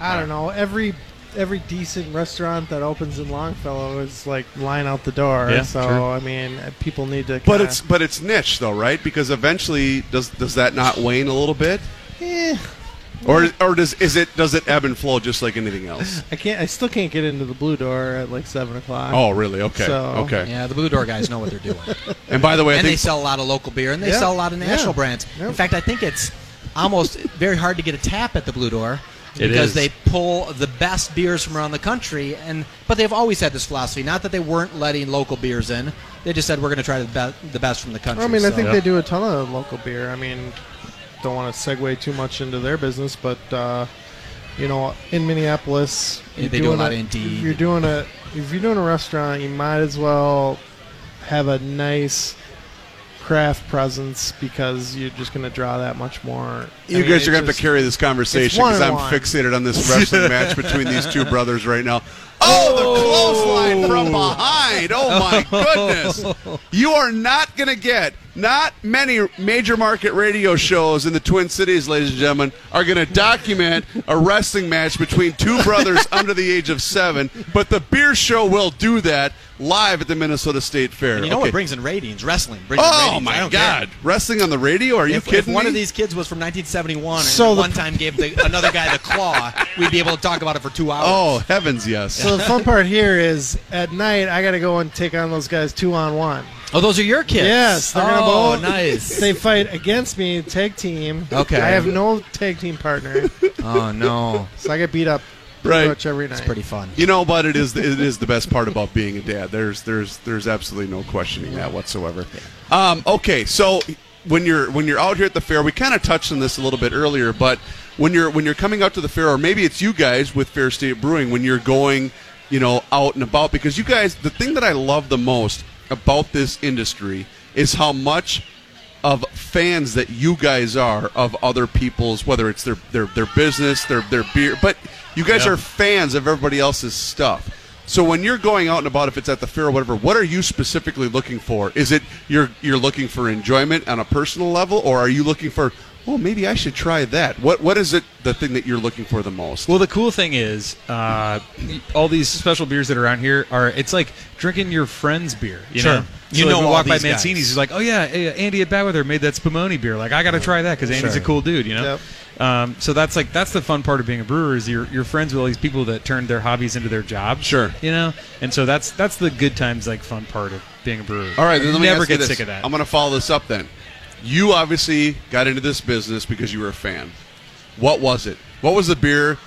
I don't know. Every every decent restaurant that opens in Longfellow is like line out the door. Yeah, so true. I mean, people need to. But kinda- it's but it's niche though, right? Because eventually, does does that not wane a little bit, Eh, or or does is it does it ebb and flow just like anything else? I can't. I still can't get into the blue door at like seven o'clock. Oh, really? Okay, So- okay. Yeah, the Blue Door guys know what they're doing. And by the way, I and they sell a lot of local beer and they Yeah. sell a lot of national Yeah. brands. Yep. In fact, I think it's almost very hard to get a tap at the Blue Door It because is. they pull the best beers from around the country. And but they've always had this philosophy. Not that they weren't letting local beers in. They just said we're going to try the, be- the best from the country. I mean, I think Yeah. they do a ton of local beer. I mean, don't want to segue too much into their business, but uh, you know, in Minneapolis, Yeah, you're they do a doing lot a- Indeed. If you're doing a if you're doing a restaurant, you might as well have a nice craft presence because you're just going to draw that much more. I you mean, guys are going to have to carry this conversation because I'm fixated on this wrestling match between these two brothers right now. Oh, the clothesline from behind! Oh my goodness! You are not going to get. Not many major market radio shows in the Twin Cities, ladies and gentlemen, are going to document a wrestling match between two brothers under the age of seven. But the beer show will do that live at the Minnesota State Fair. And you know Okay. what brings in ratings? Wrestling brings in Oh ratings. My God! care. Wrestling on the radio? Are you If, if kidding one me? of these kids was from 1971 and So at the- one time gave the, another guy the claw, we'd be able to talk about it for two hours. Oh heavens, yes! So the fun part here is at night I got to go and take on those guys two on one. Oh, those are your kids. Yes, they're oh, both- nice. They fight against me, tag team. Okay. I have no tag team partner, oh no, so I get beat up pretty Right. much every night. it's pretty fun. You know, but it is it is the best part about being a dad. There's there's there's absolutely no questioning that whatsoever. Um, okay, so when you're when you're out here at the fair, we kind of touched on this a little bit earlier, but when you're when you're coming out to the fair, or maybe it's you guys with Fair State Brewing, when you're going, you know, out and about, because you guys, the thing that I love the most about this industry is how much of fans that you guys are of other people's whether it's their their, their business their their beer but you guys are fans of everybody else's stuff. So when you're going out and about if it's at the fair or whatever what are you specifically looking for? Is it you're you're looking for enjoyment on a personal level or are you looking for oh maybe i should try that what what is it the thing that you're looking for the most Well, the cool thing is, uh, all these special beers that are around here are. It's like drinking your friend's beer. You Sure. know, You So, like, know we walk by these guys. Mancini's. He's like, "Oh yeah, Andy at Badweather made that Spumoni beer. Like, I got to try that because Andy's a cool dude." You know. Um, so that's like that's the fun part of being a brewer is you're, you're friends with all these people that turned their hobbies into their jobs. Sure. You know, and so that's that's the good times like fun part of being a brewer. All right, then let me never ask you get this. sick of that. I'm going to follow this up then. You obviously got into this business because you were a fan. What was it? What was the beer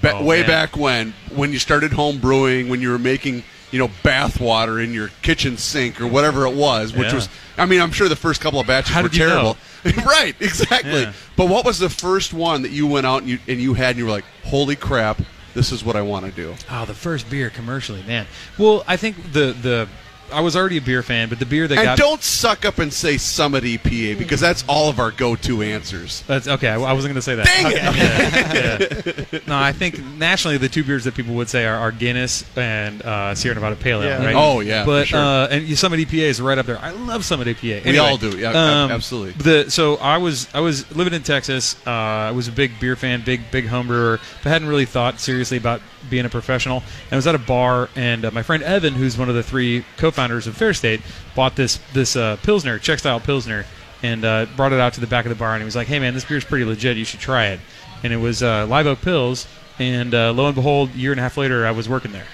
ba- Oh, way man. back when when you started home brewing, when you were making, you know, bath water in your kitchen sink or whatever it was, which Yeah. was I mean, I'm sure the first couple of batches How were did you terrible. right, exactly. Yeah. But what was the first one that you went out and you and you had and you were like, "Holy crap, this is what I want to do." Oh, the first beer commercially, man. Well, I think the the I was already a beer fan, but the beer that And got don't suck up and say Summit EPA because that's all of our go-to answers. That's okay. I, I wasn't going to say that. Dang it! No, I think nationally the two beers that people would say are, are Guinness and uh, Sierra Nevada Pale Ale. Yeah. Right? Oh, yeah, but for sure. uh, and Summit EPA is right up there. I love Summit EPA. We all do. Yeah, um, absolutely. The so I was I was living in Texas. Uh, I was a big beer fan, big big home brewer, but hadn't really thought seriously about being a professional. And I was at a bar, and uh, my friend Evan, who's one of the three co-founders of Fair State, bought this this uh, pilsner, Czech style pilsner. and uh, brought it out to the back of the bar, and he was like, "Hey man, this beer's pretty legit. You should try it." And it was uh, Live Oak Pils, and uh, lo and behold, a year and a half later, I was working there.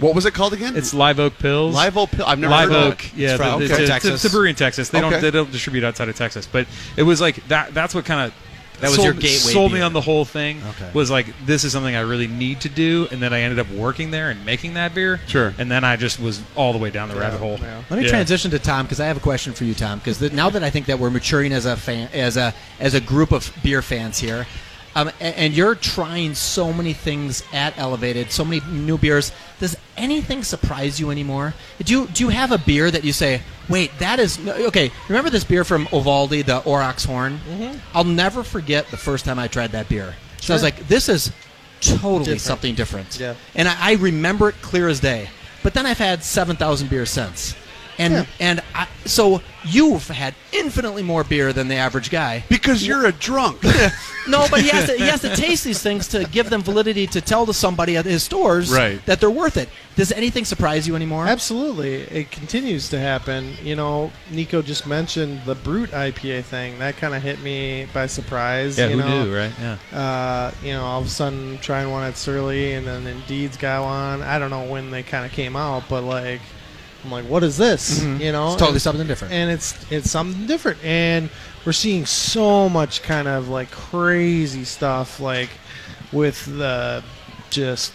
What was it called again? It's Live Oak Pils. Live Oak Pill. I've never Live heard of Oak, it. yeah, It's from- the- okay. it's, a, Texas. it's a brewery in Texas. They Okay. don't they don't distribute outside of Texas, but it was like that. That's what kind of That was sold, your gateway sold me on the whole thing. Okay. Was like this is something I really need to do, and then I ended up working there and making that beer. Sure. And then I just was all the way down the rabbit hole. Let me Yeah. transition to Tom because I have a question for you, Tom. Because now that I think that we're maturing as a fan, as a as a group of beer fans here, um, a- and, you're trying so many things at Elevated, so many new beers. Does anything surprise you anymore? Do you do you have a beer that you say, wait, that is okay? Remember this beer from Ovaldi, the Aurochs Horn? Mm-hmm. I'll never forget the first time I tried that beer. So I was like, this is totally Different. something different. Yeah. And I, I remember it clear as day. But then I've had 7,000 beers since. And Yeah. and I, so you've had infinitely more beer than the average guy. Because you're a drunk. No, but he has to he has to taste these things to give them validity to tell to somebody at his stores Right. that they're worth it. Does anything surprise you anymore? Absolutely, it continues to happen. You know, Nico just mentioned the Brut IPA thing. That kind of hit me by surprise. Yeah, you who know? knew, right? Yeah. Uh, you know, all of a sudden trying one at Surly, and then Indeed's got one. I don't know when they kind of came out, but like, I'm like, what is this? Mm-hmm. You know, It's totally And- something different. and it's it's something different and we're seeing so much kind of like crazy stuff like with the just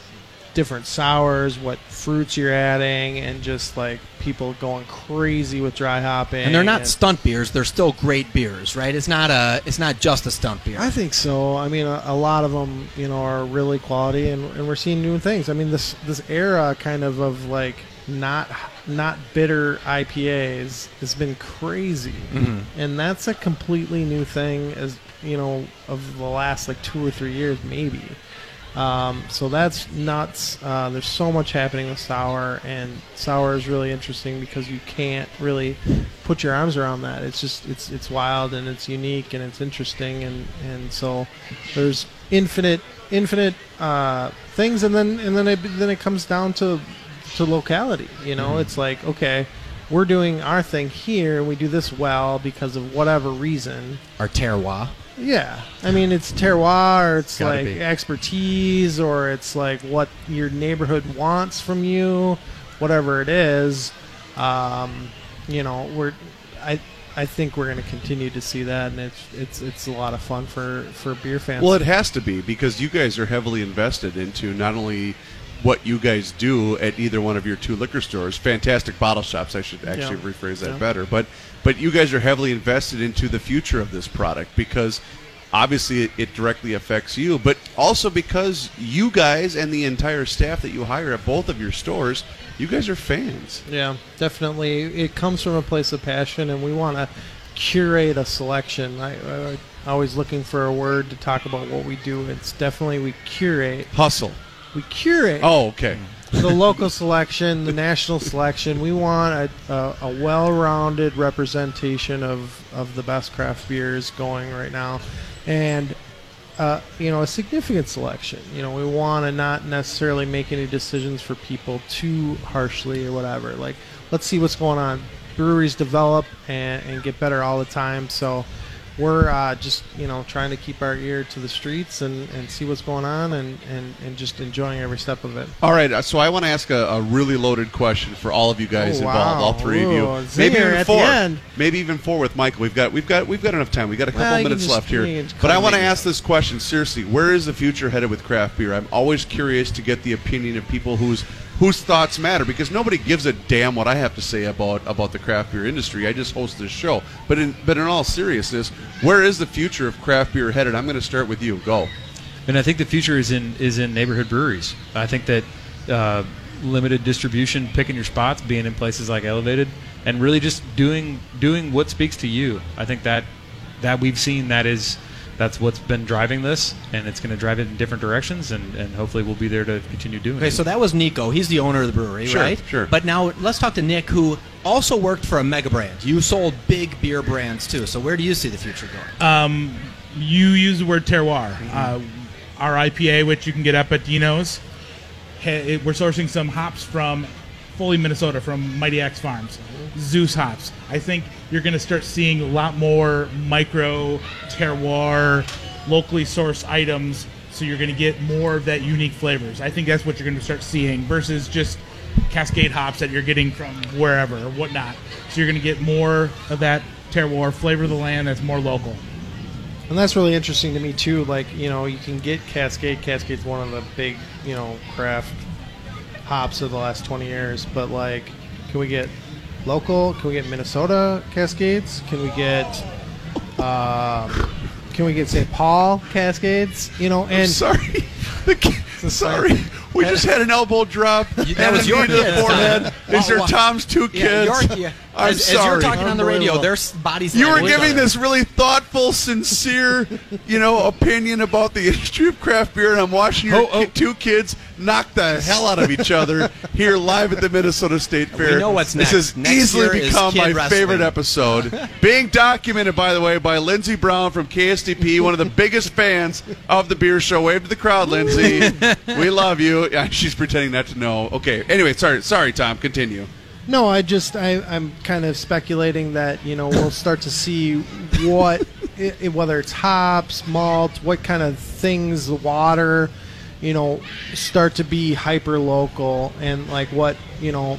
different sours what fruits you're adding and just like people going crazy with dry hopping and they're not stunt beers; they're still great beers, right? It's not a it's not just a stunt beer. I think so. I mean, a, a lot of them, you know, are really quality, and, and we're seeing new things. I mean, this this era kind of of like not not bitter IPAs has been crazy, and that's a completely new thing. As you know, of the last like two or three years, maybe. Um, so that's nuts. Uh, there's so much happening with sour, and sour is really interesting because you can't really put your arms around that. It's just it's it's wild and it's unique and it's interesting, and and so there's infinite infinite uh, things, and then and then it then it comes down to to locality. You know, it's like okay. We're doing our thing here, and we do this well because of whatever reason. Our terroir. Yeah, I mean it's terroir, or it's Gotta like be. expertise, or it's like what your neighborhood wants from you, whatever it is. Um, you know, we're I I think we're going to continue to see that, and it's it's it's a lot of fun for for beer fans. Well, it has to be because you guys are heavily invested into not only what you guys do at either one of your two liquor stores, fantastic bottle shops. I should actually Yeah. rephrase that Yeah. better, but but you guys are heavily invested into the future of this product because obviously it, it directly affects you, but also because you guys and the entire staff that you hire at both of your stores, you guys are fans. Yeah, definitely. It comes from a place of passion, and we want to curate a selection. I, I, I'm always looking for a word to talk about what we do. It's definitely we curate. Hustle. We curate. Oh, okay. the local selection, the national selection. We want a, a, a well-rounded representation of, of the best craft beers going right now, and uh, you know a significant selection. You know we want to not necessarily make any decisions for people too harshly or whatever. Like let's see what's going on. Breweries develop and, and get better all the time, so. We're uh, just, you know, trying to keep our ear to the streets and, and see what's going on and, and, and just enjoying every step of it. All right, uh, so I want to ask a, a really loaded question for all of you guys Oh, involved, wow. all three of you. Maybe even four. Maybe even four with Michael. We've got we've got we've got enough time. We got a couple Well, minutes just- left here. you can just But I want to ask this question seriously: Where is the future headed with craft beer? I'm always curious to get the opinion of people whose whose thoughts matter because nobody gives a damn what I have to say about about the craft beer industry. I just host this show. But in but in all seriousness, where is the future of craft beer headed? I'm going to start with you. Go. And I think the future is in is in neighborhood breweries. I think that uh, limited distribution, picking your spots, being in places like Elevated, and really just doing doing what speaks to you. I think that that we've seen that is that's what's been driving this, and it's going to drive it in different directions, and, and hopefully we'll be there to continue doing Okay, it. so that was Nico. He's the owner of the brewery, Sure, right? sure. But now let's talk to Nick, who also worked for a mega brand. You sold big beer brands too. So where do you see the future going? Um, you use the word terroir. Uh, our IPA, which you can get up at Dino's, it, we're sourcing some hops from fully Minnesota from Mighty Axe Farms, Zeus hops. I think you're going to start seeing a lot more micro terroir, locally sourced items. So you're going to get more of that unique flavors. I think that's what you're going to start seeing versus just Cascade hops that you're getting from wherever or whatnot. So you're going to get more of that terroir flavor of the land that's more local. And that's really interesting to me too. Like you know, you can get Cascade. Cascade's one of the big you know craft hops of the last twenty years. But like, can we get local? Can we get Minnesota Cascades? Can we get? Um, can we get St. Paul Cascades? You know, and sorry. sorry. We just had an elbow drop. that was and your knee to the forehead. Tom. These are Tom's two kids. you're- yeah. I'm as, sorry. as you're talking on the radio, their bodies. You were line with each giving this really thoughtful, sincere, you know, opinion about the industry of craft beer, and I'm watching your Oh, oh. two kids knock the hell out of each other here live at the Minnesota State Fair. know what's next. This has Next easily become my wrestling. favorite episode. Being documented, by the way, by Lindsey Brown from KSTP, one of the biggest fans of the beer show. Wave to the crowd, Lindsay. we love you. Yeah, She's pretending not to know. Okay. Anyway, sorry, sorry, Tom. Continue. No, I just I, I'm kind of speculating that you know we'll start to see what i i- whether it's hops, malt, what kind of things, water, you know, start to be hyper local and like what you know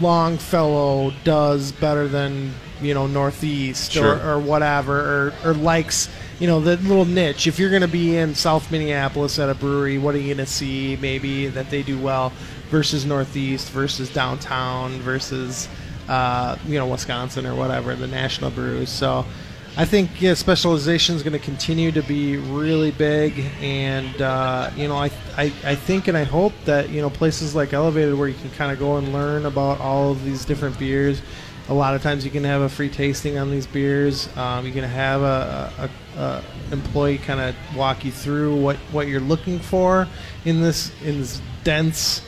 Longfellow does better than you know Northeast Sure. or, or whatever or, or likes you know the little niche. If you're going to be in South Minneapolis at a brewery, what are you going to see maybe that they do well versus Northeast versus downtown versus uh, you know Wisconsin or whatever the national brews. So. I think yeah, specialization is going to continue to be really big, and uh, you know, I, I I think and I hope that you know places like Elevated where you can kind of go and learn about all of these different beers. A lot of times you can have a free tasting on these beers. Um, you can have a, a, a employee kind of walk you through what, what you're looking for in this in this dense,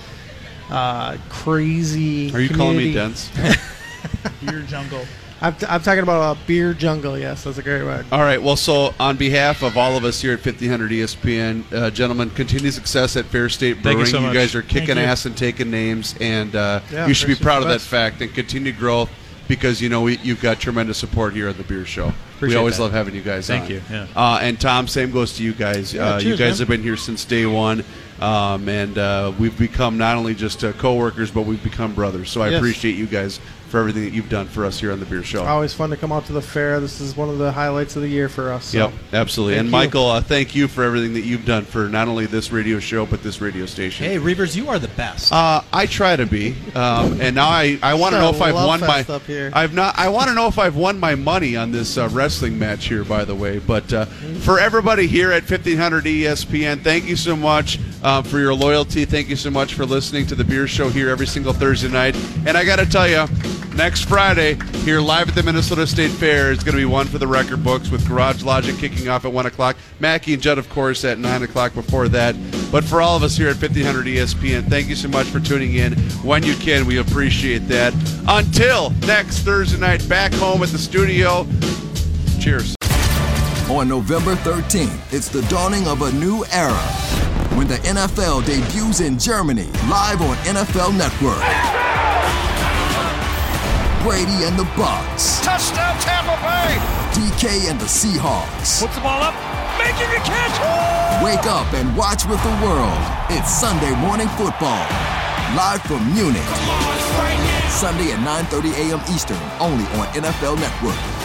uh, crazy. Are you calling me dense? Beer jungle. I'm, t- I'm talking about a beer jungle. Yes, that's a great word. All right. Well, so on behalf of all of us here at 1500 ESPN, uh, gentlemen, continued success at Fair State Thank Brewing. you so much. guys are kicking Thank you. ass and taking names, and uh, Yeah, you should be Fair proud of the that best. fact and continued growth because you know we, you've got tremendous support here at the Beer Show. We always that. love having you guys. Thank on. you, yeah. Uh, and Tom, same goes to you guys. Yeah, uh, you guys man. have been here since day one. Um, and uh, we've become not only just uh, coworkers, but we've become brothers. So I Yes. appreciate you guys for everything that you've done for us here on the Beer Show. Always fun to come out to the fair. This is one of the highlights of the year for us. So. Yep, absolutely. Thank and you. Michael, uh, thank you for everything that you've done for not only this radio show but this radio station. Hey, Reavers, you are the best. Uh, I try to be, um, and now I, I want to know if I've won my. up here. I've not. I want to know if I've won my money on this uh, wrestling match here. By the way, but uh, for everybody here at 1500 ESPN, thank you so much um, for your loyalty. Thank you so much for listening to the Beer Show here every single Thursday night. And I got to tell you, next Friday here live at the Minnesota State Fair is going to be one for the record books with Garage Logic kicking off at one o'clock. Mackey and Judd, of course, at nine o'clock before that. But for all of us here at 1500 ESPN, thank you so much for tuning in. When you can, we appreciate that. Until next Thursday night, back home at the studio. Cheers. On November 13th, it's the dawning of a new era when the NFL debuts in Germany live on NFL Network. Brady and the Bucs. Touchdown Tampa Bay! DK and the Seahawks. Puts the ball up, making a catch! Wake up and watch with the world. It's Sunday morning football. Live from Munich. Sunday at 9:30 a.m. Eastern, only on NFL Network.